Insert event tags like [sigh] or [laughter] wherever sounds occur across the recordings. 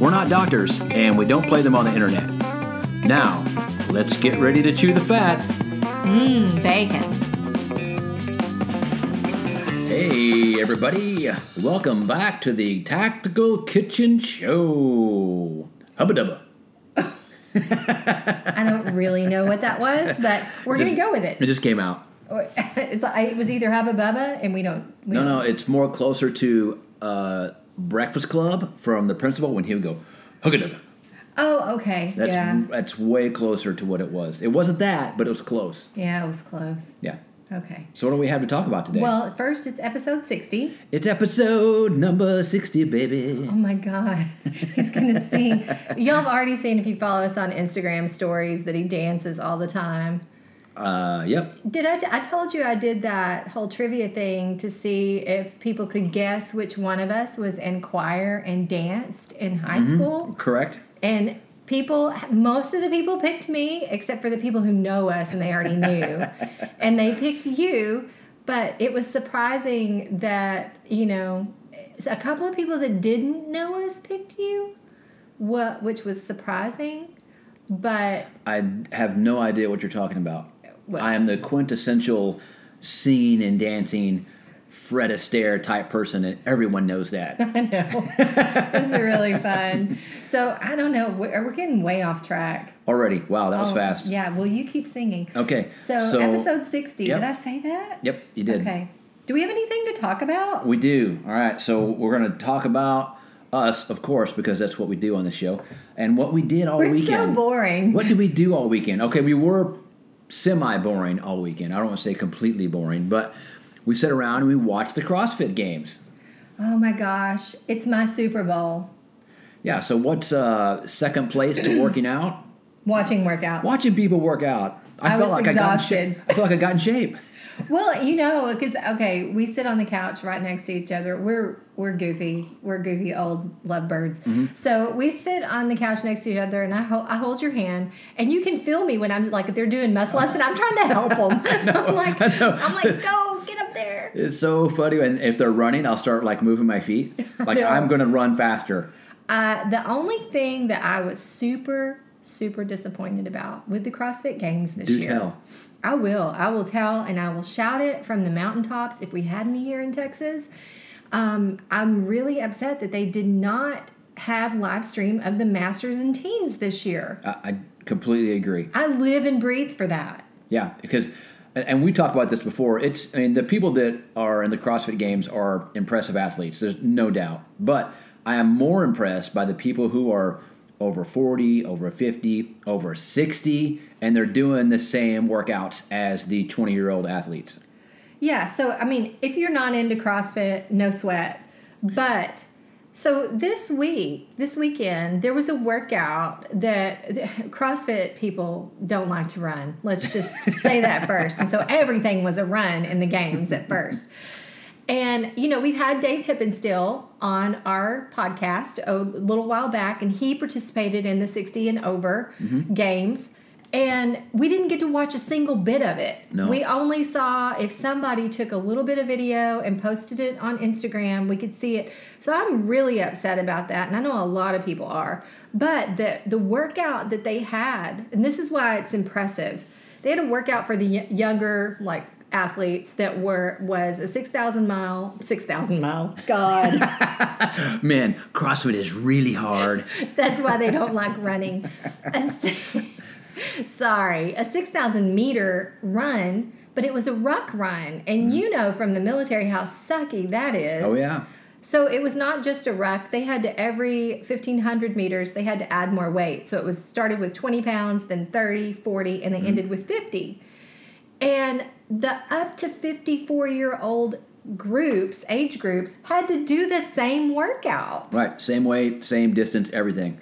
We're not doctors, and we don't play them on the internet. Now, let's get ready to chew the fat. Mmm, bacon. Hey, everybody. Welcome back to the Tactical Kitchen Show. Hubba dubba. I don't really know what that was, but we're going to go with it. It just came out. It's, it was either Hubba Bubba, and we don't. We No, don't- no, it's more closer to uh, Breakfast Club from the principal when he would go, hugga dugga. Oh, okay. That's yeah. that's way closer to what it was. It wasn't that, but it was close. Yeah, it was close. Yeah. Okay. So what do we have to talk about today? Well, first, it's episode 60. it's episode number sixty, baby. Oh my God. [laughs] He's going to sing. Y'all have already seen, if you follow us on Instagram stories, that he dances all the time. Uh, yep. Did I? T- I told you I did that whole trivia thing to see if people could guess which one of us was in choir and danced in high school. Correct. And people, most of the people picked me, except for the people who know us and they already knew. [laughs] and they picked you. But it was surprising that, you know, a couple of people that didn't know us picked you, what, which was surprising. But I have no idea what you're talking about. What? I am the quintessential singing and dancing Fred Astaire type person, and everyone knows that. [laughs] I know. it's really fun. So I don't know. We're, we're getting way off track. Already. Wow, that was Oh, fast. Yeah, well, you keep singing. Okay. So, episode 60. Yep. Did I say that? Yep, you did. Okay. Do we have anything to talk about? We do. All right. So we're going to talk about us, of course, because that's what we do on the show, and what we did all weekend. We're so boring. What did we do all weekend? Okay, we were semi boring all weekend. I don't want to say completely boring, but we sat around and we watched the CrossFit games. Oh my gosh. It's my Super Bowl. Yeah. So what's uh, second place to working out? [clears throat] Watching workouts. Watching people work out. I was I got in exhausted. I feel like I got in shape. Well, you know, because okay, we sit on the couch right next to each other. We're we're goofy. We're goofy old lovebirds. Mm-hmm. So we sit on the couch next to each other, and I hold I hold your hand, and you can feel me when I'm like they're doing muscle ups, and I'm trying to help them. [laughs] I'm like. I'm like go get up there. It's so funny. And if they're running, I'll start like moving my feet. [laughs] Like. I'm going to run faster. Uh, the only thing that I was super super disappointed about with the CrossFit Games this Do year. tell. I will. I will tell and I will shout it from the mountaintops if we had me here in Texas. Um, I'm really upset that they did not have live stream of the Masters and Teens this year. I, I completely agree. I live and breathe for that. Yeah, because and- and we talked about this before. It's I mean the people that are in the CrossFit Games are impressive athletes. There's no doubt. But I am more impressed by the people who are over 40, over 50, over 60, and they're doing the same workouts as the 20 year old athletes. Yeah, so I mean, if you're not into CrossFit, no sweat. But so this week, this weekend, there was a workout that [laughs] CrossFit people don't like to run. Let's just say that first. And so everything was a run in the games at first. And you know, we've had Dave Hippenstill on our podcast a little while back, and he participated in the 60 and over mm-hmm. games. And we didn't get to watch a single bit of it. No. We only saw if somebody took a little bit of video and posted it on Instagram, we could see it. So I'm really upset about that, and I know a lot of people are. But the the workout that they had, and this is why it's impressive. They had a workout for the y- younger like athletes that were was a 6,000 mile, 6,000 mile. God. [laughs] Man, CrossFit is really hard. That's why they don't like running. A Sorry, a 6,000 meter run, but it was a ruck run. And mm-hmm. you know from the military how sucky that is. Oh yeah. So it was not just a ruck. They had to, every 1,500 meters, they had to add more weight. So it was started with 20 pounds, then 30, 40, and they mm-hmm. ended with 50. And the up to 54 year old groups, age groups, had to do the same workout. Right. Same weight, same distance, everything.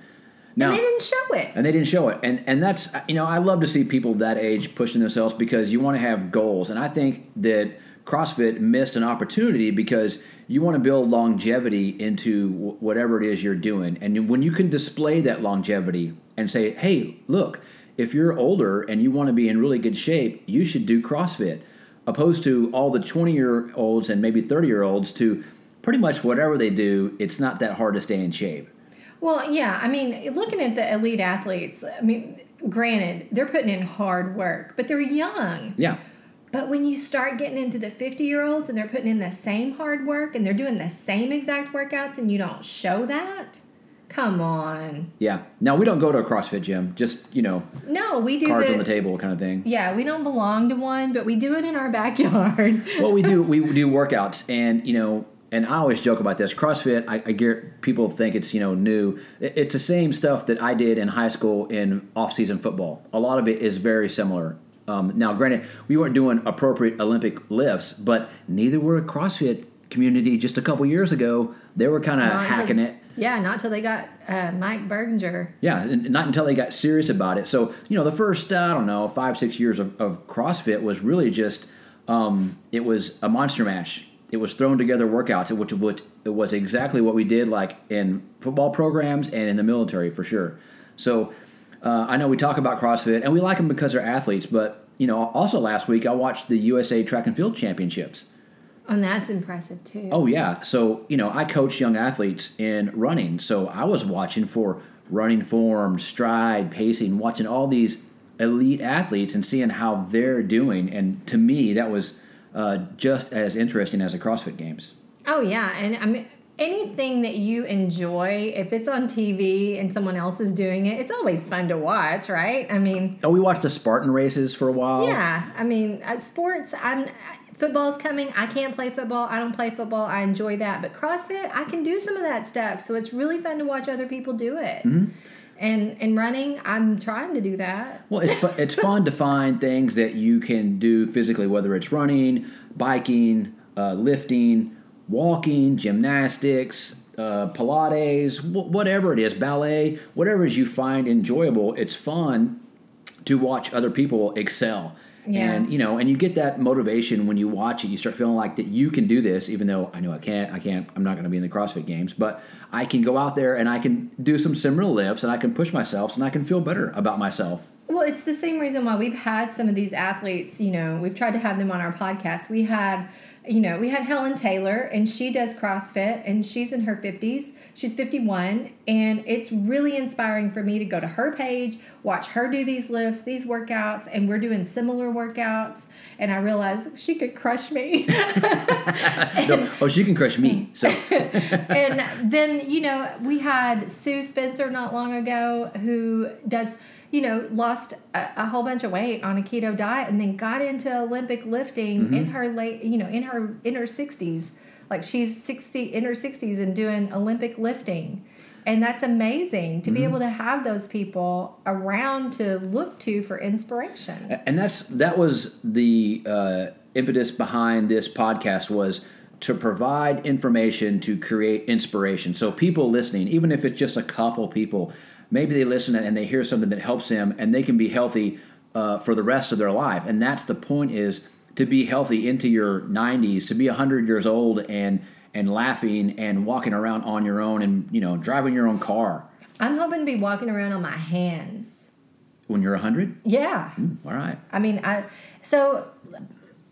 Now- and they didn't show it. and they didn't show it. And and that's you know I love to see people that age pushing themselves because you want to have goals. And I think that CrossFit missed an opportunity because you want to build longevity into whatever it is you're doing. And when you can display that longevity and say, hey, look, if you're older and you want to be in really good shape, you should do CrossFit, opposed to all the 20 year olds and maybe 30 year olds to pretty much whatever they do, it's not that hard to stay in shape. Well, yeah, I mean, looking at the elite athletes, I mean, granted, they're putting in hard work, but they're young. Yeah. But when you start getting into the 50 year olds and they're putting in the same hard work and they're doing the same exact workouts and you don't show that, come on. Yeah. Now we don't go to a CrossFit gym. Just you know, No, we do cards the, on the table kind of thing. Yeah, we don't belong to one, but we do it in our backyard. [laughs] Well, we do we do workouts, and you know, and I always joke about this. CrossFit, I, I get people think it's you know new. It- It's the same stuff that I did in high school in off-season football. A lot of it is very similar. Um, now, granted, we weren't doing appropriate Olympic lifts, but neither were a CrossFit community just a couple years ago. They were kind of hacking it. Yeah, not until they got uh, Mike Burgener. Yeah, not until they got serious about it. So, you know, the first, uh, I don't know, five, six years of, of CrossFit was really just, um, it was a monster mash. It was thrown together workouts, which, which it was exactly what we did like in football programs and in the military for sure. So, uh, I know we talk about CrossFit and we like them because they're athletes, but, you know, also last week I watched the USA Track and Field Championships. And that's impressive too. Oh yeah. So you know, I coach young athletes in running. So I was watching for running form, stride, pacing, watching all these elite athletes and seeing how they're doing. And to me, that was uh, just as interesting as the CrossFit Games. Oh yeah, and I mean anything that you enjoy, if it's on TV and someone else is doing it, it's always fun to watch, right? I mean, Oh, we watched the Spartan races for a while. yeah, I mean, uh, sports. I'm football's coming. I can't play football. I don't play football. I enjoy that, but CrossFit, I can do some of that stuff. So it's really fun to watch other people do it. Mm-hmm. And and running, I'm trying to do that. Well, it's fu- it's fun to find things that you can do physically, whether it's running, biking, uh, lifting, walking, gymnastics, uh, Pilates, wh- whatever it is, ballet, whatever it is you find enjoyable. It's fun to watch other people excel. Yeah. And you know, and you get that motivation when you watch it. You start feeling like that you can do this, even though I know I can't. I can't. I'm not going to be in the CrossFit Games, but I can go out there and I can do some similar lifts, and I can push myself, and I can feel better about myself. Well, it's the same reason why we've had some of these athletes, you know, we've tried to have them on our podcast. We had, you know, we had Helen Taylor, and she does CrossFit, and she's in her 50s. She's 51, and it's really inspiring for me to go to her page, watch her do these lifts, these workouts, and we're doing similar workouts. And I realized she could crush me. [laughs] No, oh, she can crush me. So [laughs] and then you know we had Sue Spencer not long ago who does you know lost a, a whole bunch of weight on a keto diet and then got into Olympic lifting mm-hmm. in her late you know in her in her sixties like she's sixty in her sixties and doing Olympic lifting. And that's amazing to be able to have those people around to look to for inspiration. and that's that was the uh, impetus behind this podcast was to provide information to create inspiration so people listening even if it's just a couple people maybe they listen and they hear something that helps them and they can be healthy uh, for the rest of their life and that's the point is to be healthy into your 90s to be 100 years old and and laughing and walking around on your own and you know driving your own car I'm hoping to be walking around on my hands. when you're 100 Yeah. all right I mean, I so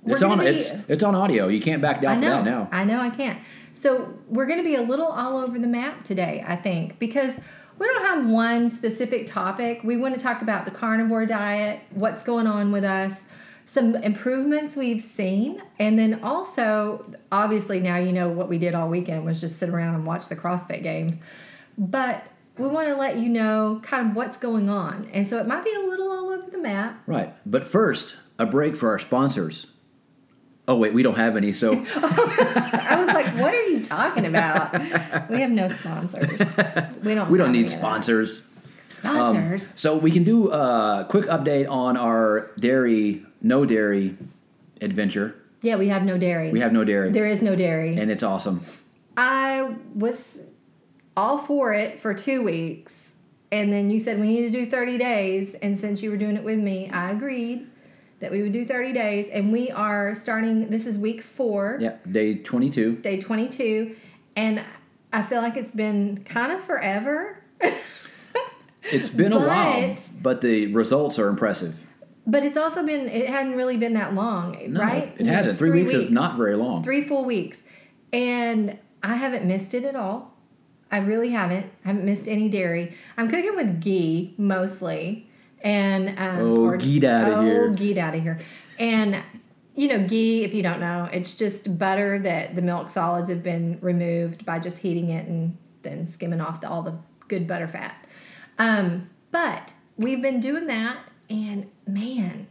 it's on be- it's it's on audio you can't back I down from that now I know, I can't. So we're going to be a little all over the map today, I think, because we don't have one specific topic. We want to talk about the carnivore diet, what's going on with us, some improvements we've seen, and then also, obviously, now you know what we did all weekend was just sit around and watch the CrossFit games, but. We want to let you know kind of what's going on. And so it might be a little all over the map. Right. But first, a break for our sponsors. Oh, wait, we don't have any. So, [laughs] I was like, what are you talking about? We have no sponsors. We don't we don't need any of that. sponsors. Sponsors. Um, so, we can do a quick update on our dairy, no dairy adventure. yeah, we have no dairy. We have no dairy, there is no dairy. and it's awesome. I was all for it for two weeks. And then you said we need to do 30 days. And since you were doing it with me, I agreed that we would do 30 days. And we are starting, this is week four, Yeah, day 22. day 22. And I feel like it's been kind of forever. [laughs] It's been a while, But- but the results are impressive. But it's also been, it hadn't really been that long, No, right? It hasn't. It's Three, weeks, is not very long. three full weeks and i haven't missed it at all i really haven't i haven't missed any dairy i'm cooking with ghee mostly and um, Oh, ghee outta oh, here. ghee out of here and you know ghee if you don't know it's just butter that the milk solids have been removed by just heating it and then skimming off the, all the good butter fat um, but we've been doing that and man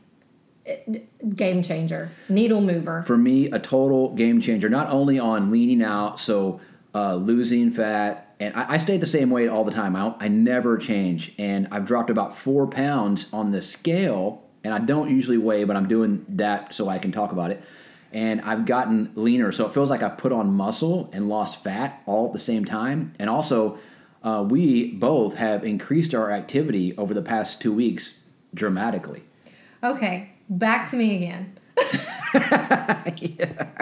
game changer needle mover For me, a total game changer. Not only on leaning out, so uh, losing fat, and I, I stay the same weight all the time. I, I never change, and I've dropped about four pounds on the scale. And I don't usually weigh, but I'm doing that so I can talk about it. And I've gotten leaner, so it feels like I've put on muscle and lost fat all at the same time. And also, uh, we both have increased our activity over the past two weeks dramatically. Okay, back to me again. [laughs]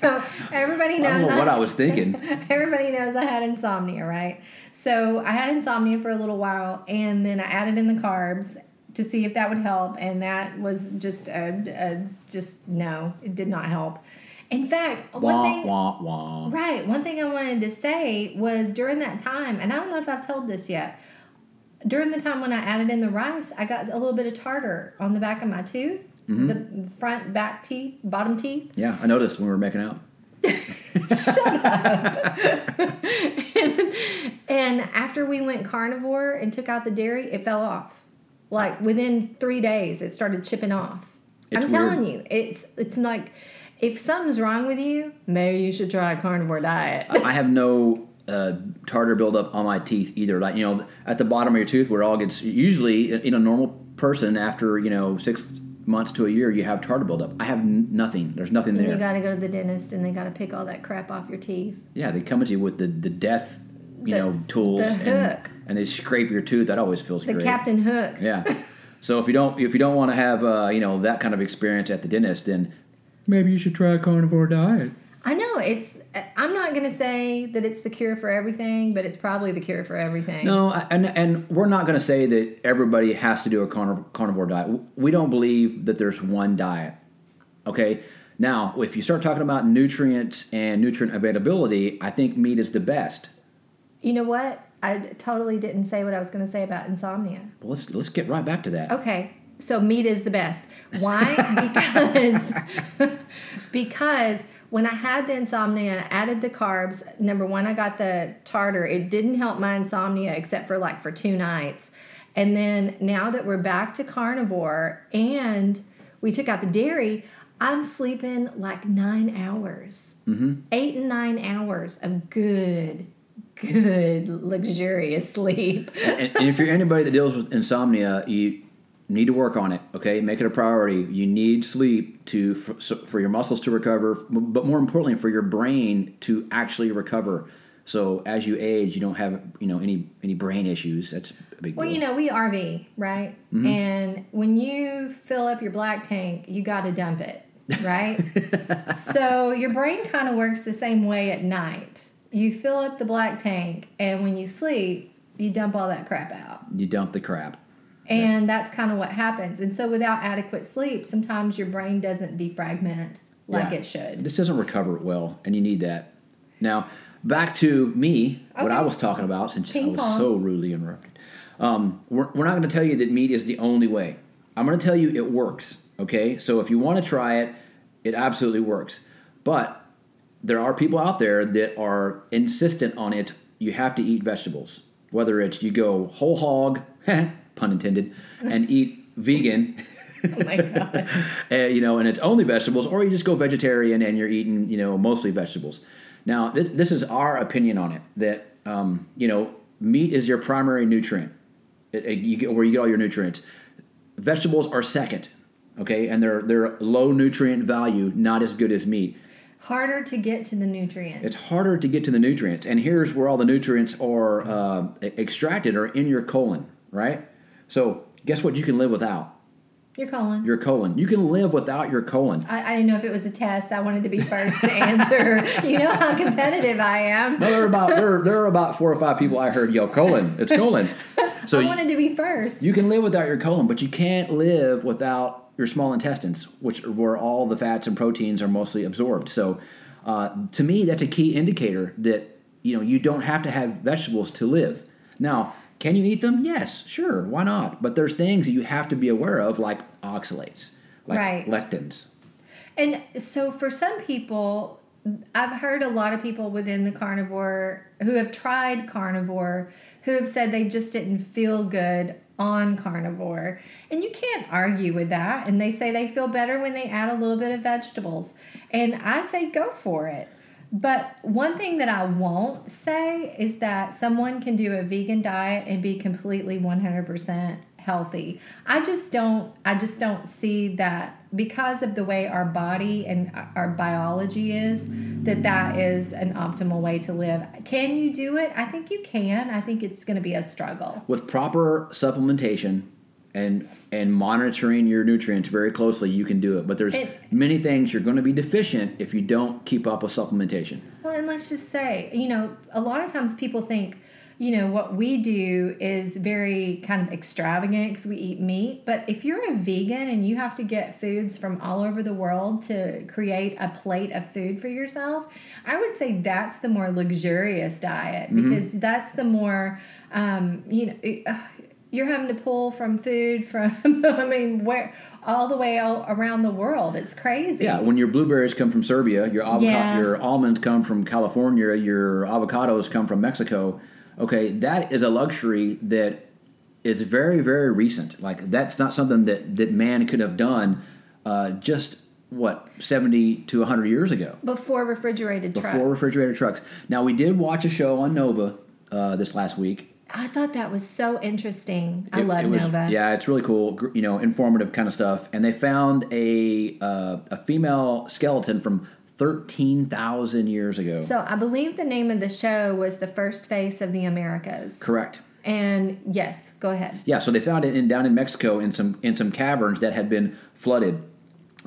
So everybody knows. I don't know what I was thinking. [laughs] everybody knows I had insomnia, right? So I had insomnia for a little while, and then I added in the carbs to see if that would help, and that was just a, a just no, it did not help. In fact, one thing wah, wah. Right. One thing I wanted to say was during that time, and I don't know if I've told this yet. During the time when I added in the rice, I got a little bit of tartar on the back of my tooth, mm-hmm. the front, back teeth, bottom teeth. Yeah, I noticed when we were making out. Shut up. [laughs] And after we went carnivore and took out the dairy, it fell off. Like within three days, it started chipping off. It's I'm telling you, it's it's like if something's wrong with you, maybe you should try a carnivore diet. I have no uh, tartar buildup on my teeth either. Like you know, at the bottom of your tooth, where it all gets usually in a normal person after you know six months to a year, you have tartar buildup. I have n- nothing. There's nothing And there. you got to go to the dentist, and they got to pick all that crap off your teeth. yeah, they come at you with the the death, you The- know, tools and hook. and they scrape your tooth. That always feels The great. Captain Hook. Yeah. [laughs] so if you don't if you don't want to have uh, you know that kind of experience at the dentist, then maybe you should try a carnivore diet. I know it's. Uh, I'm not going to say that it's the cure for everything, but it's probably the cure for everything. No, and and we're not going to say that everybody has to do a carniv- carnivore diet. We don't believe that there's one diet. Okay. Now, if you start talking about nutrients and nutrient availability, I think meat is the best. You know what? I totally didn't say what I was going to say about insomnia. But let's let's get right back to that. Okay, so meat is the best. Why? [laughs] because [laughs] because when I had the insomnia and I added the carbs, number one, I got the tartar. It didn't help my insomnia except for like for two nights. And then now that we're back to carnivore and we took out the dairy, I'm sleeping like nine hours, mm-hmm. eight and nine hours of good, good, luxurious sleep. and, and if you're anybody that deals with insomnia, you need to work on it. Okay, make it a priority. You need sleep to for, so- for your muscles to recover, but more importantly, for your brain to actually recover. So as you age, you don't have you know any any brain issues. That's a big Well, deal. you know, we RV, right? Mm-hmm. And when you fill up your black tank, you got to dump it, right? [laughs] so your brain kind of works the same way at night. You fill up the black tank, and when you sleep, you dump all that crap out. you dump the crap. And that's kind of what happens. And so without adequate sleep, sometimes your brain doesn't defragment like Yeah. it should. This doesn't recover well, and you need that. Now, back to me, what I was talking about, since I was pong. so rudely interrupted. Um, we're, we're not going to tell you that meat is the only way. I'm going to tell you it works. Okay, so if you want to try it, it absolutely works. But there are people out there that are insistent on it. You have to eat vegetables, whether it's you go whole hog, [laughs] pun intended, and eat vegan. [laughs] Oh my God. uh, [laughs] you know, and it's only vegetables, or you just go vegetarian and you're eating, you know, mostly vegetables. Now, this, this is our opinion on it that, um, you know, meat is your primary nutrient, it, it- you get, where you get all your nutrients. Vegetables are second, okay, and they're they're low nutrient value, not as good as meat. harder to get to the nutrients. It's harder to get to the nutrients, and here's where all the nutrients are uh, extracted are in your colon, right? So guess what? You can live without Your colon. your colon. You can live without your colon. I, I didn't know if it was a test. I wanted to be first to answer. [laughs] you know how competitive I am. No, there are about there, are- there are about four or five people I heard yell colon. It's colon. [laughs] So I wanted to be first. you can live without your colon, but you can't live without your small intestines, which are where all the fats and proteins are mostly absorbed. So, uh, to me, that's a key indicator that you know you don't have to have vegetables to live. Now, can you eat them? Yes, sure, why not? But there's things that you have to be aware of, like oxalates, like Right. lectins. And so for some people, I've heard a lot of people within the carnivore who have tried carnivore who have said they just didn't feel good on carnivore. And you can't argue with that. And they say they feel better when they add a little bit of vegetables. And I say go for it. But one thing that I won't say is that someone can do a vegan diet and be completely 100% healthy. I just don't I just don't see that because of the way our body and our biology is that that is an optimal way to live. Can you do it? I think you can. I think it's going to be a struggle. with proper supplementation and and monitoring your nutrients very closely you can do it. But there's It- many things you're going to be deficient if you don't keep up with supplementation. Well, and let's just say, you know, a lot of times people think, you know, what we do is very kind of extravagant because we eat meat. But if you're a vegan and you have to get foods from all over the world to create a plate of food for yourself, I would say that's the more luxurious diet because that's the more, um, you know, it- uh, you're having to pull from food from, [laughs] I mean, where all the way all around the world. It's crazy. yeah when your blueberries come from serbia your avocado Yeah. your almonds come from california your avocados come from mexico okay that is a luxury that is very very recent like that's not something that that man could have done uh, just what 70 to 100 years ago Before refrigerated trucks. before refrigerated trucks now we did watch a show on nova uh, this last week I thought that was so interesting. I It- love it was- Nova. Yeah, it's really cool. You know, informative kind of stuff. And they found a uh, a female skeleton from thirteen thousand years ago. So I believe the name of the show was The First Face of the Americas. Correct. And yes, go ahead. Yeah, so they found it in down in Mexico in some in some caverns that had been flooded.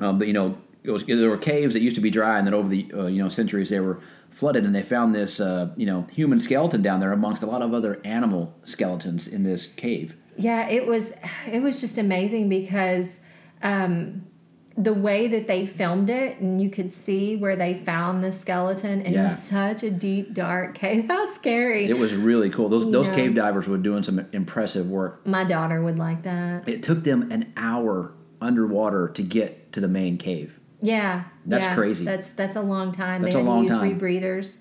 Um, but you know, it was there were caves that used to be dry, and then over the uh, you know centuries they were flooded, and they found this uh, you know human skeleton down there amongst a lot of other animal skeletons in this cave. Yeah, it was it was just amazing because um, the way that they filmed it and you could see where they found the skeleton and it was such a deep dark cave. [laughs] How scary. It was really cool. Those those Yeah. cave divers were doing some impressive work. My daughter would like that. It took them an hour underwater to get to the main cave. Yeah. That's yeah. crazy. That's that's a long time. That's they a had long to use time. rebreathers.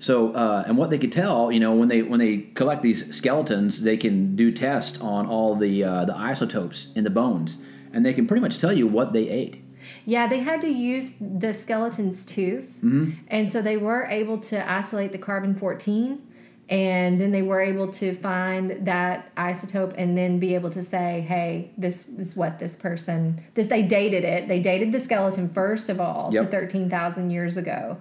So, uh, and what they could tell, you know, when they when they collect these skeletons, they can do tests on all the uh, the isotopes in the bones, and they can pretty much tell you what they ate. Yeah, they had to use the skeleton's tooth, Mm-hmm. and so they were able to isolate the carbon fourteen, and then they were able to find that isotope, and then be able to say, "Hey, this is what this person." This they dated it. They dated the skeleton first of all to Yep. thirteen thousand years ago.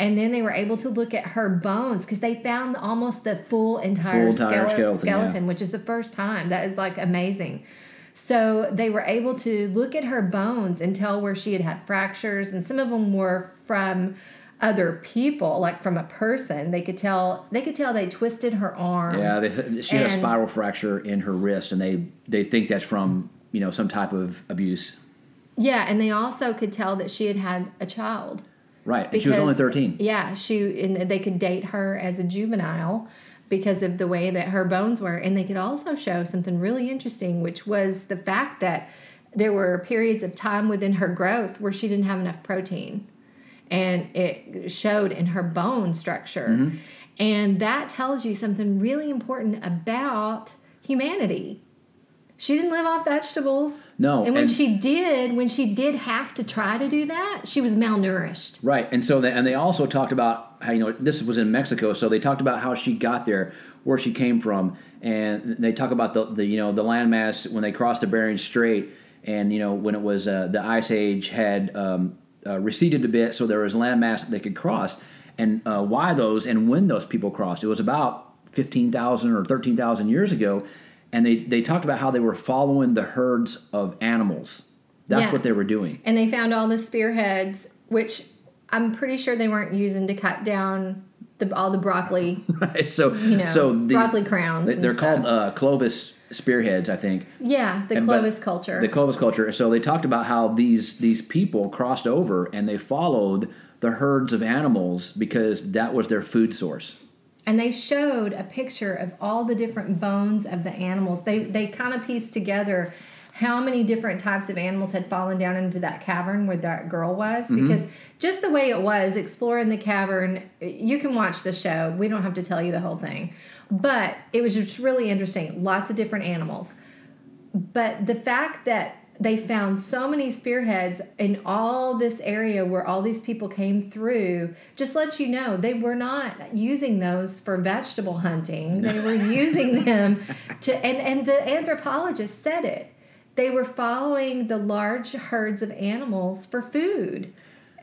And then they were able to look at her bones because they found almost the full entire, Full entire skele- skeleton, skeleton yeah. which is the first time. That is like amazing. So they were able to look at her bones and tell where she had had fractures, and some of them were from other people, like from a person. They could tell. They could tell they twisted her arm. Yeah, they, she had a spiral fracture in her wrist, and they they think that's from you know some type of abuse. Yeah, and they also could tell that she had had a child. Right, and she was only thirteen. Yeah, she and they could date her as a juvenile because of the way that her bones were, and they could also show something really interesting, which was the fact that there were periods of time within her growth where she didn't have enough protein, and it showed in her bone structure, Mm-hmm. and that tells you something really important about humanity. She didn't live off vegetables. No, and when and- she did, when she did have to try to do that, she was malnourished. Right, and so they, and they also talked about how you know this was in Mexico, so they talked about how she got there, where she came from, and they talk about the, the you know the landmass when they crossed the Bering Strait, and you know when it was uh, the ice age had um, uh, receded a bit, so there was landmass they could cross. And uh, why those and when those people crossed? It was about fifteen thousand or thirteen thousand years ago, and they they talked about how they were following the herds of animals. That's Yeah. what they were doing. And they found all the spearheads, which I'm pretty sure they weren't using to cut down the, all the broccoli, [laughs] right. so you know, so these, broccoli crowns. they, they're stuff. called uh, Clovis spearheads, I think. yeah, the and Clovis culture. The Clovis culture. So they talked about how these these people crossed over and they followed the herds of animals because that was their food source. and they showed a picture of all the different bones of the animals. They they kind of pieced together how many different types of animals had fallen down into that cavern where that girl was. Mm-hmm. Because just the way it was exploring the cavern you can watch the show. We don't have to tell you the whole thing. But it was just really interesting. Lots of different animals. But the fact that they found so many spearheads in all this area where all these people came through just lets you know they were not using those for vegetable hunting. They were [laughs] using them to and and the anthropologist said it they were following the large herds of animals for food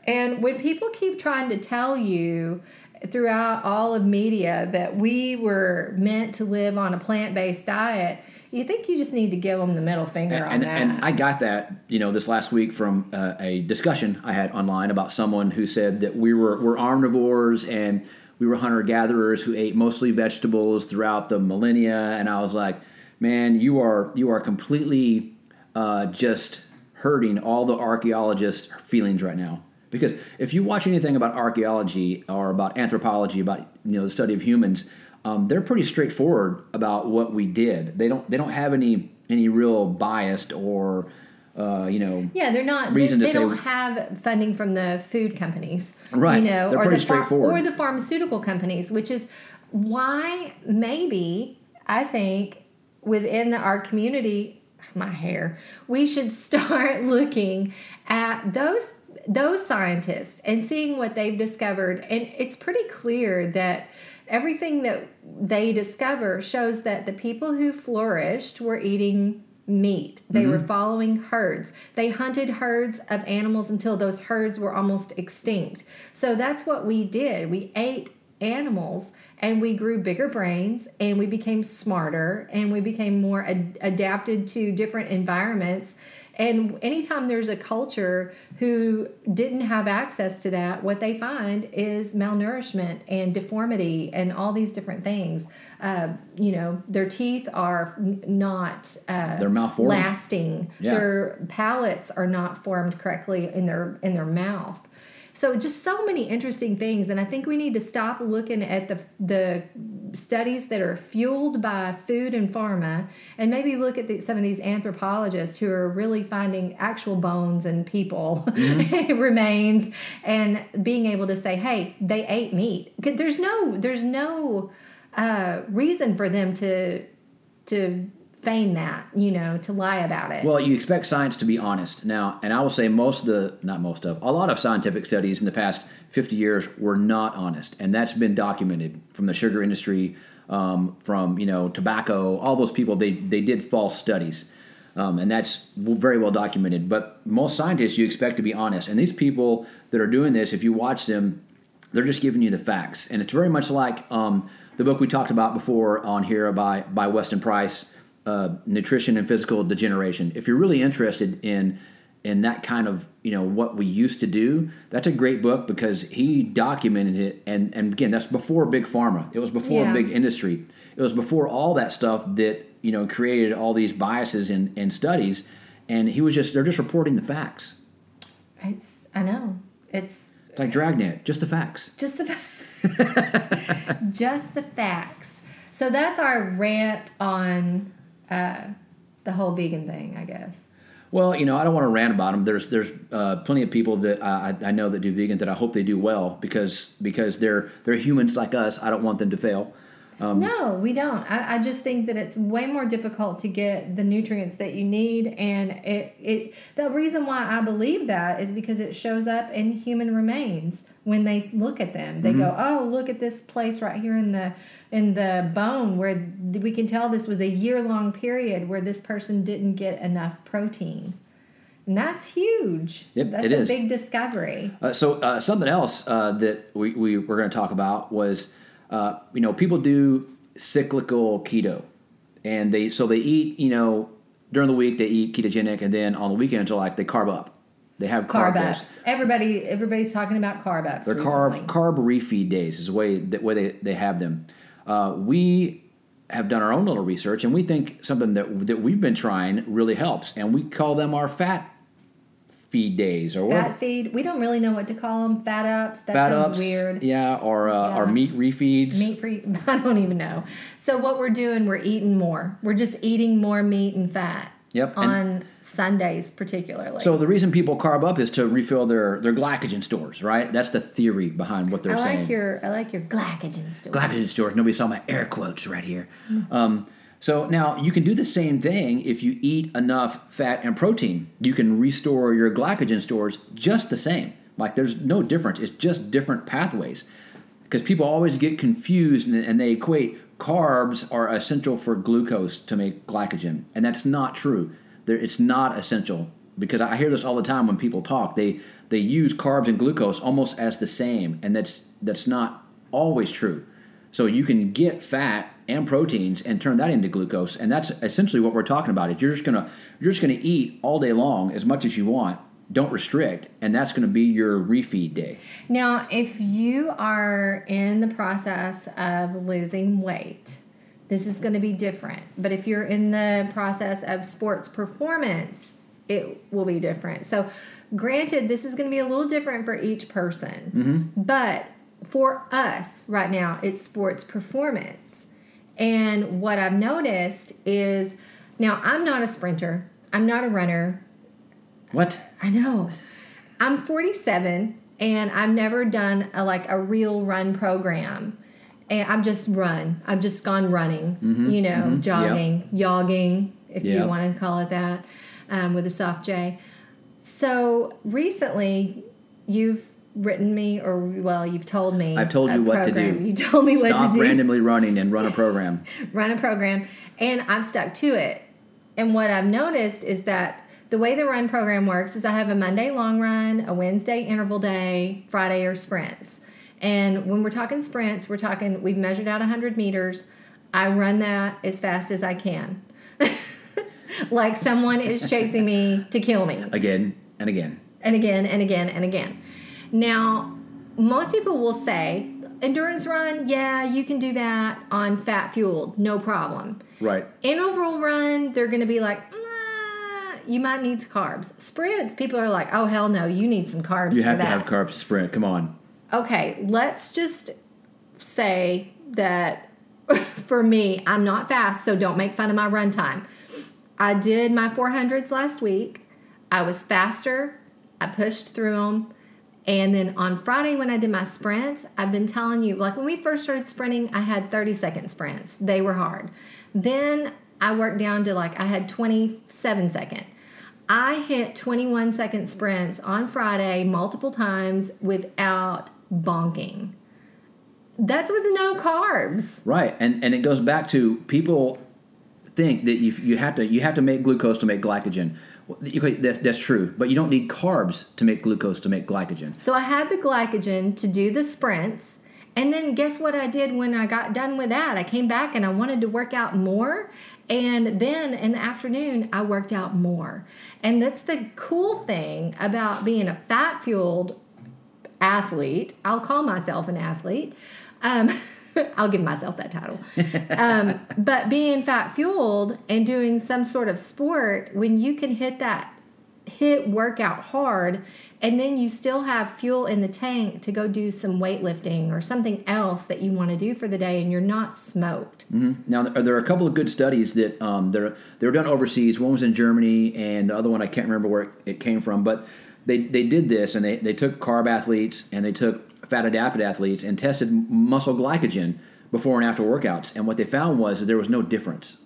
and when people keep trying to tell you throughout all of media that we were meant to live on a plant-based diet, you think you just need to give them the middle finger on and, that. and I got that, you know, this last week from uh, a discussion I had online about someone who said that we were we're omnivores and we were hunter gatherers who ate mostly vegetables throughout the millennia, and I was like, man, you are you are completely uh, just hurting all the archaeologists' feelings right now. Because if you watch anything about archaeology or about anthropology, about you know the study of humans, um, they're pretty straightforward about what we did. They don't they don't have any any real biased or uh, you know yeah, they're not. reason they they don't have funding from the food companies, Right. You know, They're or pretty the or the pharmaceutical companies, which is why maybe I think within the our community, my hair, we should [laughs] start looking at those those scientists and seeing what they've discovered. And it's pretty clear that everything that they discover shows that the people who flourished were eating meat. They were mm-hmm. following herds. They hunted herds of animals until those herds were almost extinct. So that's what we did. We ate animals and we grew bigger brains and we became smarter and we became more ad- adapted to different environments. And anytime there's a culture who didn't have access to that, what they find is malnourishment and deformity and all these different things. Uh, you know, their teeth are not uh, They're malformed. lasting. Yeah. Their palates are not formed correctly in their in their mouth. So just so many interesting things, and I think we need to stop looking at the the studies that are fueled by food and pharma, and maybe look at the, some of these anthropologists who are really finding actual bones and people [laughs] remains, and being able to say, "Hey, they ate meat. There's no there's no uh, reason for them to to feign that, you know, to lie about it. Well, you expect science to be honest. Now, and I will say most of the not most of a lot of scientific studies in the past fifty years were not honest, and that's been documented from the sugar industry, um, from you know tobacco, all those people they they did false studies, um, and that's very well documented. But most scientists you expect to be honest, and these people that are doing this, if you watch them, they're just giving you the facts, and it's very much like um, the book we talked about before on here by by Weston Price, uh, Nutrition and Physical Degeneration. If you're really interested in in that kind of you know what we used to do, that's a great book because he documented it, and and again that's before big pharma. It was before Yeah. big industry. It was before all that stuff that you know created all these biases in, in studies, and he was just they're just reporting the facts. It's I know. It's It's like Dragnet, just the facts. just the facts. [laughs] just the facts. So that's our rant on uh, the whole vegan thing, I guess. Well, you know, I don't want to rant about them. There's there's uh, plenty of people that I, I know that do vegan that I hope they do well because because they're they're humans like us. I don't want them to fail. Um, no, we don't. I, I just think that it's way more difficult to get the nutrients that you need, and it it the reason why I believe that is because it shows up in human remains when they look at them. They go, "Oh, look at this place right here in the in the bone where we can tell this was a year long period where this person didn't get enough protein." And that's huge. Yep, that's a is. big discovery. Uh, so uh, something else uh, that we, we were going to talk about was, uh, you know, people do cyclical keto, and they so they eat, you know, during the week they eat ketogenic, and then on the weekends they're like they carb up. They have carb, ups. Everybody everybody's talking about carb ups. They're recently. carb carb refeed days is the way that way they, they have them. Uh, we have done our own little research, and we think something that that we've been trying really helps, and we call them our fat feed days or Fat what feed. We don't really know what to call them. Fat ups. That fat sounds ups, weird. yeah, or uh, or Yeah. meat refeeds. Meat free. [laughs] I don't even know. So what we're doing, we're eating more. We're just eating more meat and fat. Yep, and- On Sundays, particularly. So the reason people carb up is to refill their their glycogen stores, right? That's the theory behind what they're I saying. like your I like your glycogen story. glycogen stores. Nobody saw my air quotes right here. Um, so now you can do the same thing if you eat enough fat and protein. You can restore your glycogen stores just the same. Like there's no difference. It's just different pathways. Because people always get confused and, they equate carbs are essential for glucose to make glycogen, and that's not true. It's not essential because I hear this all the time when people talk. They they use carbs and glucose almost as the same, and that's that's not always true. So you can get fat and proteins and turn that into glucose, and that's essentially what we're talking about. Is you're just gonna you're just gonna eat all day long as much as you want. Don't restrict, and that's gonna be your refeed day. Now, if you are in the process of losing weight, this is going to be different. But if you're in the process of sports performance, it will be different. So, granted, this is going to be a little different for each person. Mm-hmm. But for us right now, it's sports performance. And what I've noticed is now I'm not a sprinter, I'm not a runner, What? I know. I'm 47 and I've never done a like a real run program. And I've just run. I've just gone running, you know, jogging, yogging, if Yep. you want to call it that, um, with a soft J. So recently, you've written me, or well, you've told me. I've told you what to do. You told me what Stop to do randomly running and run a program. [laughs] run a program and I've stuck to it. And what I've noticed is that the way the run program works is I have a Monday long run, a Wednesday interval day, Friday are sprints. And when we're talking sprints, we're talking, we've measured out 100 meters. I run that as fast as I can. [laughs] like someone is chasing me to kill me again and again. and again and again and again. Now, most people will say, endurance run, yeah, you can do that on fat fueled, no problem. Right. Interval run, they're going to be like, "Nah, you might need carbs. Sprints, people are like, oh, hell no, you need some carbs You have to have carbs to sprint. Come on. okay, let's just say that [laughs] for me, I'm not fast, so don't make fun of my run time. I did my 400s last week. I was faster. I pushed through them. And then on Friday, when I did my sprints, I've been telling you, like when we first started sprinting, I had 30 second sprints. They were hard. Then I worked down to like, I had 27 second. I hit 21 second sprints on Friday multiple times without bonking. That's with no carbs. Right. And and it goes back to people think that you you have to you have to make glucose to make glycogen. That's that's true, but you don't need carbs to make glucose to make glycogen. So I had the glycogen to do the sprints. And then guess what I did when I got done with that? I came back and I wanted to work out more. And then in the afternoon, I worked out more. And that's the cool thing about being a fat fueled athlete. I'll call myself an athlete. Um, [laughs] [laughs] I'll give myself that title. [laughs] Um, but being fat fueled and doing some sort of sport, when you can hit that hit workout hard and then you still have fuel in the tank to go do some weightlifting or something else that you want to do for the day and you're not smoked. Now there there are a couple of good studies that um, they're they're done overseas. One was in Germany, and the other one I can't remember where it came from. But they, they did this, and they, they took carb athletes and they took fat adapted athletes and tested muscle glycogen before and after workouts. And what they found was that there was no difference.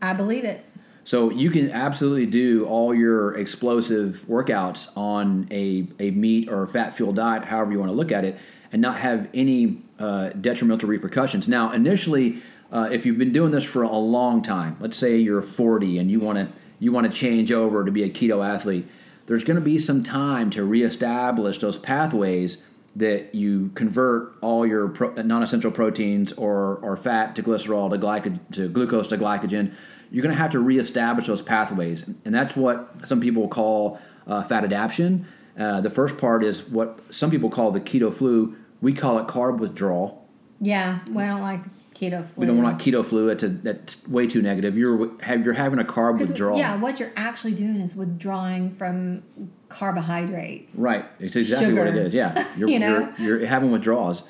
I believe it. So you can absolutely do all your explosive workouts on a, a meat or fat fuel diet, however you want to look at it, and not have any uh, detrimental repercussions. Now, initially, uh, if you've been doing this for a long time, let's say you're 40 and you want to you want to change over to be a keto athlete, there's going to be some time to reestablish those pathways that you convert all your pro- non-essential proteins or, or fat to glycerol to, glyco- to glucose to glycogen. You're going to have to reestablish those pathways, and that's what some people call uh, fat adaptation. Uh, the first part is what some people call the keto flu. We call it carb withdrawal. Yeah, we don't like keto flu. We don't want keto flu. That's a, that's way too negative. You're you're having a carb withdrawal. Yeah, what you're actually doing is withdrawing from carbohydrates. Right. It's exactly what it is. Yeah. [laughs] You're, You know? you're, you're having withdrawals.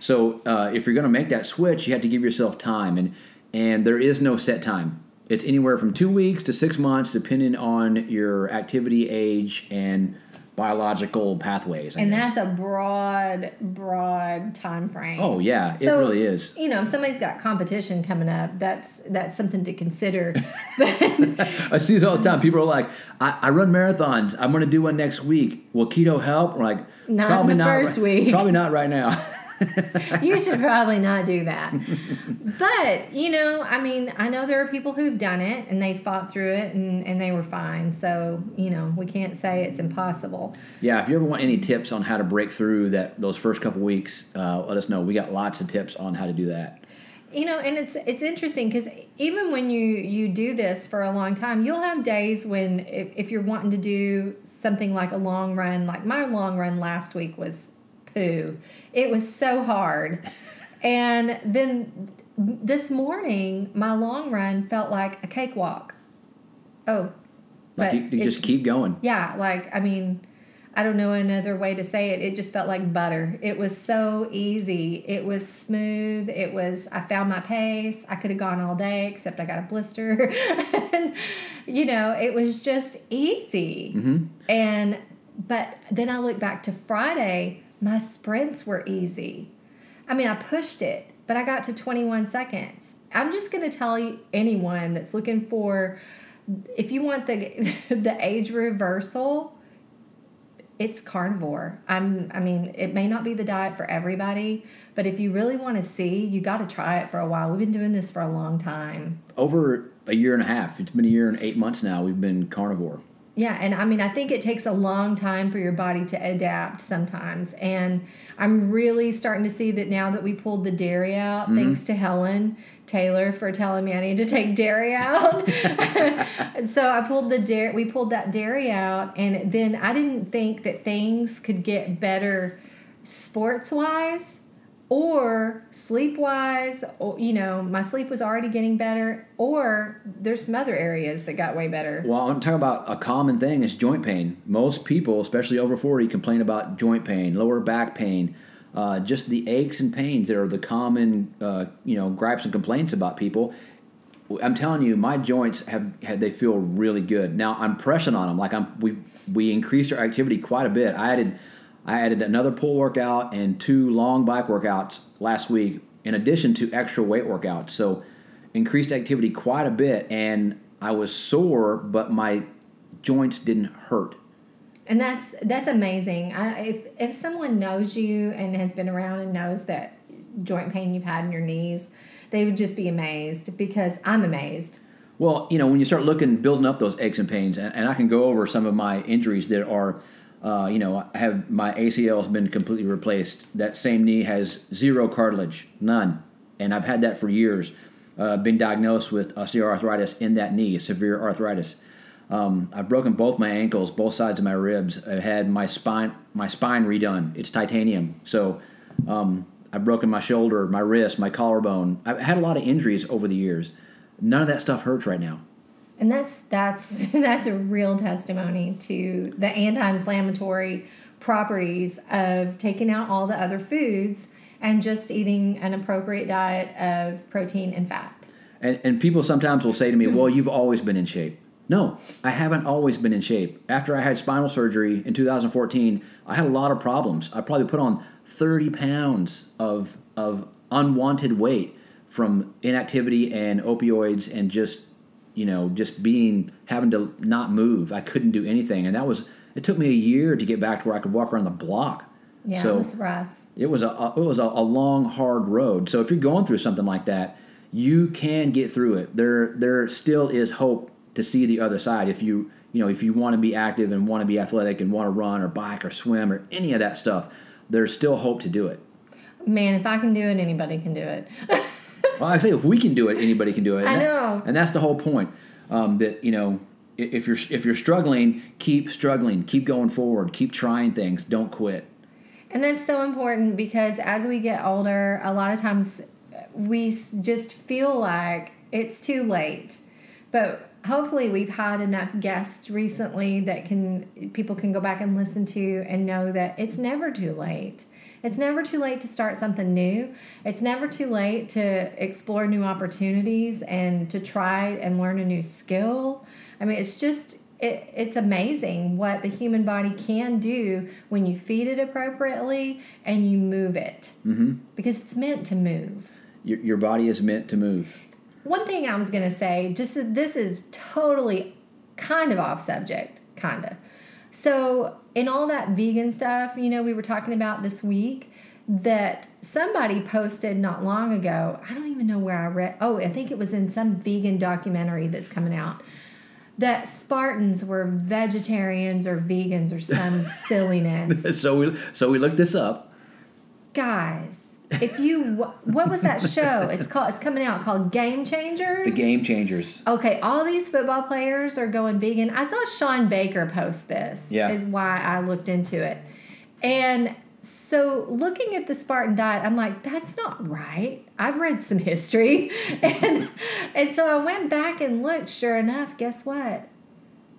So uh, if you're going to make that switch, you have to give yourself time, and and there is no set time. It's anywhere from two weeks to six months, depending on your activity, age, and biological pathways. I And guess. that's a broad, broad time frame. oh yeah, it really is. You know, if somebody's got competition coming up, that's that's something to consider. [laughs] [laughs] I see it all the time. People are like, I, I run marathons. I'm going to do one next week. Will keto help? We're like, Not in probably the not. first right- week. Probably not right now. [laughs] you should probably not do that. But, you know, I mean, I know there are people who've done it and they fought through it and, and they were fine. So, you know, we can't say it's impossible. Yeah, if you ever want any tips on how to break through that those first couple weeks, uh, let us know. We got lots of tips on how to do that. You know, and it's it's interesting because even when you you do this for a long time, you'll have days when if, if you're wanting to do something like a long run, like my long run last week was poo. It was so hard, and then this morning my long run felt like a cakewalk. Oh, Like you, you just keep going. yeah, like I mean, I don't know another way to say it. It just felt like butter. It was so easy. It was smooth. It was I found my pace. I could have gone all day except I got a blister. [laughs] and you know, it was just easy. Mm-hmm. And but then I look back to Friday, my sprints were easy. I mean, I pushed it, but I got to 21 seconds. I'm just going to tell you anyone that's looking for if you want the [laughs] the age reversal, it's carnivore. I'm I mean, it may not be the diet for everybody, but if you really want to see, you got to try it for a while. We've been doing this for a long time. Over a year and a half. It's been a year and eight months now. We've been carnivore. Yeah, and I mean, I think it takes a long time for your body to adapt sometimes. And I'm really starting to see that now that we pulled the dairy out, mm-hmm. thanks to Helen Taylor for telling me I need to take dairy out. [laughs] so I pulled the dairy, we pulled that dairy out, and then I didn't think that things could get better sports wise or sleep wise you know my sleep was already getting better or there's some other areas that got way better Well, I'm talking about a common thing is joint pain. Most people, especially over 40, complain about joint pain, lower back pain, uh, just the aches and pains that are the common, uh, you know, gripes and complaints about people. I'm telling you, my joints have had they feel really good. Now I'm pressing on them. Like I'm we we increased our activity quite a bit. I added I added another pull workout and two long bike workouts last week, in addition to extra weight workouts. So increased activity quite a bit, and I was sore, but my joints didn't hurt. and that's that's amazing I, if if someone knows you and has been around and knows that joint pain you've had in your knees they would just be amazed because i'm amazed Well, you know, when you start looking, building up those aches and pains, and, and I can go over some of my injuries that are, uh, you know, I have my ACL has been completely replaced. That same knee has zero cartilage, none, and I've had that for years. Uh, been diagnosed with osteoarthritis in that knee, severe arthritis. Um, I've broken both my ankles, both sides of my ribs. I've had my spine, my spine redone. It's titanium, so um, I've broken my shoulder, my wrist, my collarbone. I've had a lot of injuries over the years. None of that stuff hurts right now. And that's that's [laughs] that's a real testimony to the anti-inflammatory properties of taking out all the other foods and just eating an appropriate diet of protein and fat And, and people sometimes will say to me, mm. well, you've always been in shape. No, I haven't always been in shape. After I had spinal surgery in 2014, I had a lot of problems. I probably put on 30 pounds of, of unwanted weight from inactivity and opioids and just, you know, just being, having to not move. I couldn't do anything. And that was, it took me a year to get back to where I could walk around the block. yeah So- it was rough it was a it was a, a long hard road. So if you're going through something like that, you can get through it. There there still is hope to see the other side. If you you know if you want to be active and want to be athletic and want to run or bike or swim or any of that stuff, there's still hope to do it. Man, if I can do it, anybody can do it. [laughs] [laughs] Well, I say if we can do it, anybody can do it. I And that- know. and that's the whole point. Um, that you know, if you're if you're struggling, keep struggling, keep going forward, keep trying things, don't quit. And that's so important because as we get older, a lot of times we just feel like it's too late. But hopefully we've had enough guests recently that can people can go back and listen to and know that it's never too late. It's never too late to start something new. It's never too late to explore new opportunities and to try and learn a new skill. I mean, it's just it, it's amazing what the human body can do when you feed it appropriately and you move it mm-hmm. because it's meant to move. Your, your body is meant to move. One thing I was going to say, just this is totally kind of off subject, kind of. So, in all that vegan stuff, you know, we were talking about this week that somebody posted not long ago. I don't even know where I read. Oh, I think it was in some vegan documentary that's coming out. That Spartans were vegetarians or vegans or some [laughs] silliness. so we so we looked this up. Guys, if you what was that show? It's called it's coming out called Game Changers. The game changers. Okay, all these football players are going vegan. I saw Shawn Baker post this. Yeah. Is why I looked into it. And so looking at the Spartan diet, I'm like, that's not right. I've read some history. [laughs] And and so I went back and looked, sure enough, guess what?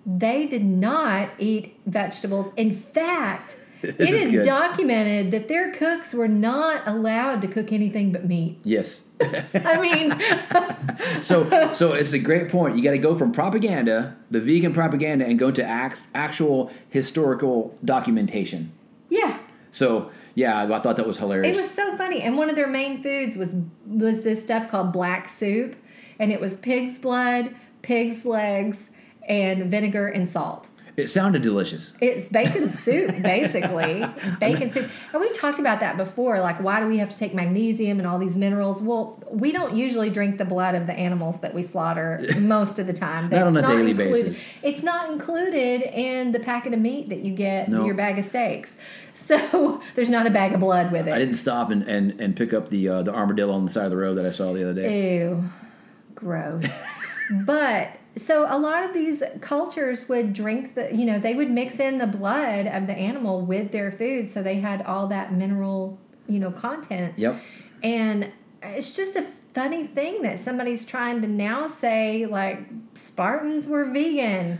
They did not eat vegetables. In fact, [laughs] it is is documented that their cooks were not allowed to cook anything but meat. Yes. I mean, [laughs] so so it's a great point. You got to go from propaganda, the vegan propaganda, and go to act, actual historical documentation. yeah. So yeah, I thought that was hilarious. It was so funny, and one of their main foods was was this stuff called black soup, and it was pig's blood, pig's legs, and vinegar and salt. It sounded delicious. It's bacon [laughs] soup, basically. Bacon soup. And we've talked about that before. Like, why do we have to take magnesium and all these minerals? Well, we don't usually drink the blood of the animals that we slaughter [laughs] most of the time. Not on It's a daily included- basis. It's not included in the packet of meat that you get in your bag of steaks. So [laughs] there's not a bag of blood with it. I didn't stop and, and, and pick up the uh, the armadillo on the side of the road that I saw the other day. Ew, gross. but so a lot of these cultures would drink the, you know, they would mix in the blood of the animal with their food, so they had all that mineral, you know, content. Yep. And it's just a funny thing that somebody's trying to now say like Spartans were vegan.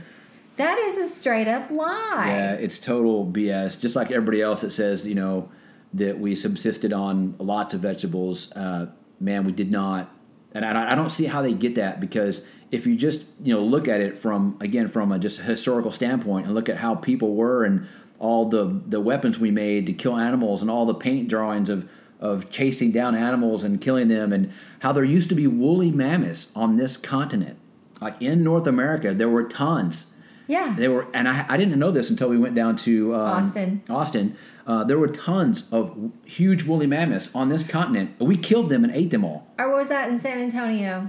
That is a straight up lie. Yeah, it's total BS. Just like everybody else that says, you know, that we subsisted on lots of vegetables. Uh, man, we did not. And I, I don't see how they get that because if you just, you know, look at it from, again, from a just historical standpoint and look at how people were and all the, the weapons we made to kill animals and all the paint drawings of, of chasing down animals and killing them and how there used to be woolly mammoths on this continent. Like in North America, there were tons. Yeah. They were, and I, I didn't know this until we went down to um, Austin. Austin. Uh, there were tons of huge woolly mammoths on this continent. We killed them and ate them all. Or was that in San Antonio?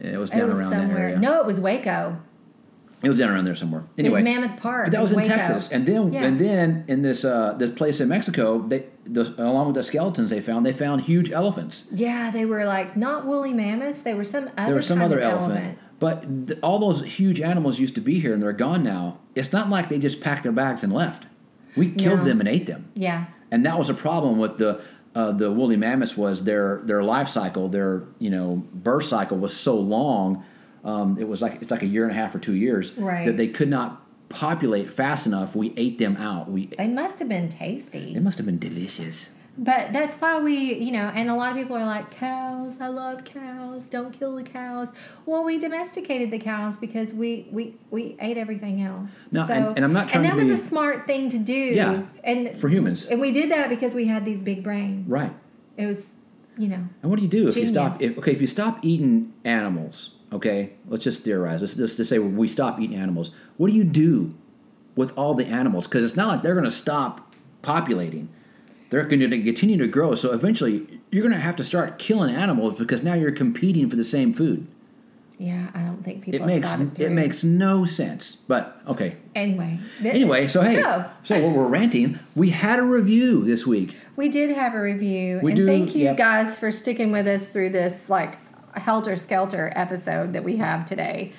It was It down was around that somewhere. area. No, it was Waco. It was down around there somewhere. Anyway, There's Mammoth Park. but that was in Waco. Texas, and then Yeah. and then in this uh, this place in Mexico, they the, along with the skeletons they found, they found huge elephants. Yeah, they were like not woolly mammoths. They were some other. there was some other of elephant. But th- all those huge animals used to be here, and they're gone now. It's not like they just packed their bags and left. We killed No. them and ate them. Yeah, and that was a problem with the uh, the woolly mammoths was their their life cycle their you know birth cycle was so long um, it was like it's like a year and a half or two years Right. that they could not populate fast enough we ate them out we they must have been tasty. it must have been delicious But that's why we, you know, and a lot of people are like, cows, I love cows, don't kill the cows. Well, we domesticated the cows because we we, we ate everything else. No, so, and- and I'm not trying to And that was a smart thing to do. Yeah, And for humans and we did that because we had these big brains. right It was, you know, and what do you do if you stop if, okay if you stop eating animals okay let's just theorize let's just, to say we stop eating animals what do you do with all the animals because it's not like they're going to stop populating they're going to continue to grow so eventually you're going to have to start killing animals because now you're competing for the same food Yeah, I don't think people It makes it, it, makes no sense. But okay. anyway. th- Anyway, so hey, So, so we're ranting, we had a review this week. we did have a review, We and do, thank you yep. guys for sticking with us through this like helter skelter episode that we have today.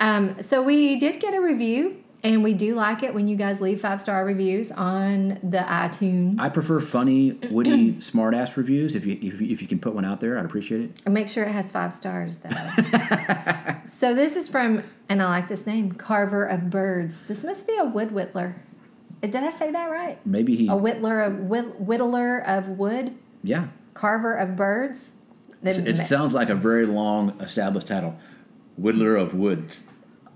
Um, so we did get a review, and we do like it when you guys leave five star reviews on the iTunes. I prefer funny, witty, [clears throat] smartass reviews. If you, if you if you can put one out there, I'd appreciate it. And Make sure it has five stars though. [laughs] so this is from, and I like this name, Carver of Birds. This must be a wood whittler. Did I say that right? Maybe he, A whittler of whittler of wood, yeah. carver of birds. Then It sounds like a very long established title. Whittler of Woods.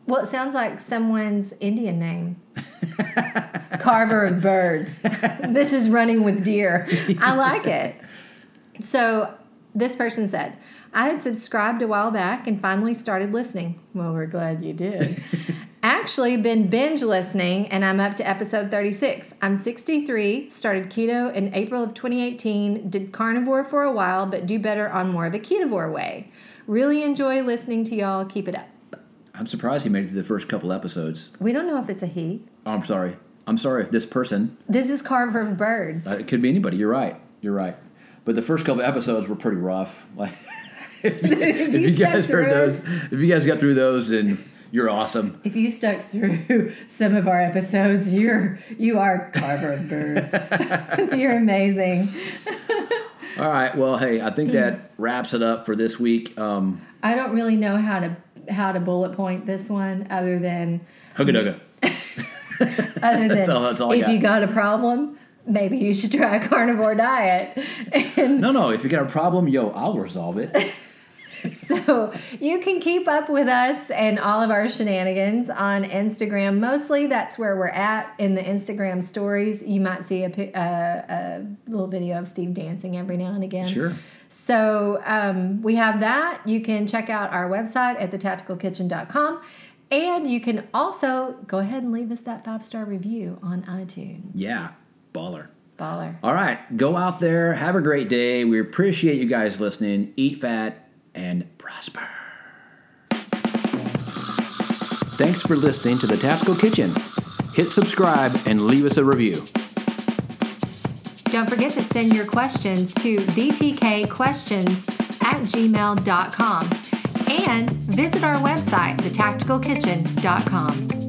Well, it sounds like someone's Indian name. [laughs] carver of birds. this is running with deer. I like it. So this person said, I had subscribed a while back and finally started listening. Well, we're glad you did. [laughs] Actually, been binge listening, and I'm up to episode 36. I'm 63, started keto in April of 2018, did carnivore for a while, but do better on more of a ketovore way. Really enjoy listening to y'all. Keep it up. I'm surprised he made it through the first couple episodes. We don't know if it's a he. Oh, I'm sorry. I'm sorry if this person, This is Carver of Birds. uh, it could be anybody. You're right. You're right. But the first couple episodes were pretty rough. [laughs] Like, if you, [laughs] if you you guys heard those, if you guys got through those, then you're awesome. If you stuck through [laughs] some of our episodes, you're you are Carver of Birds. you're amazing. All right. Well, hey, I think that [clears throat] wraps it up for this week. Um, I don't really know how to how to bullet point this one other than hugga dugga. [laughs] other than all- that's all if got. you got a problem, maybe you should try a carnivore diet. And No, no. If you got a problem, yo, I'll resolve it. [laughs] so you can keep up with us and all of our shenanigans on Instagram. Mostly that's where we're at in the Instagram stories. You might see a, a, uh, a little video of Steve dancing every now and again. Sure. So um, we have that. You can check out our website at thetacticalkitchen.com. And you can also go ahead and leave us that five star review on iTunes. Yeah, baller. Baller. All right, go out there, have a great day. We appreciate you guys listening. Eat fat and prosper. Thanks for listening to the Tactical Kitchen. Hit subscribe and leave us a review. Don't forget to send your questions to btkquestions at gmail.com and visit our website, thetacticalkitchen.com.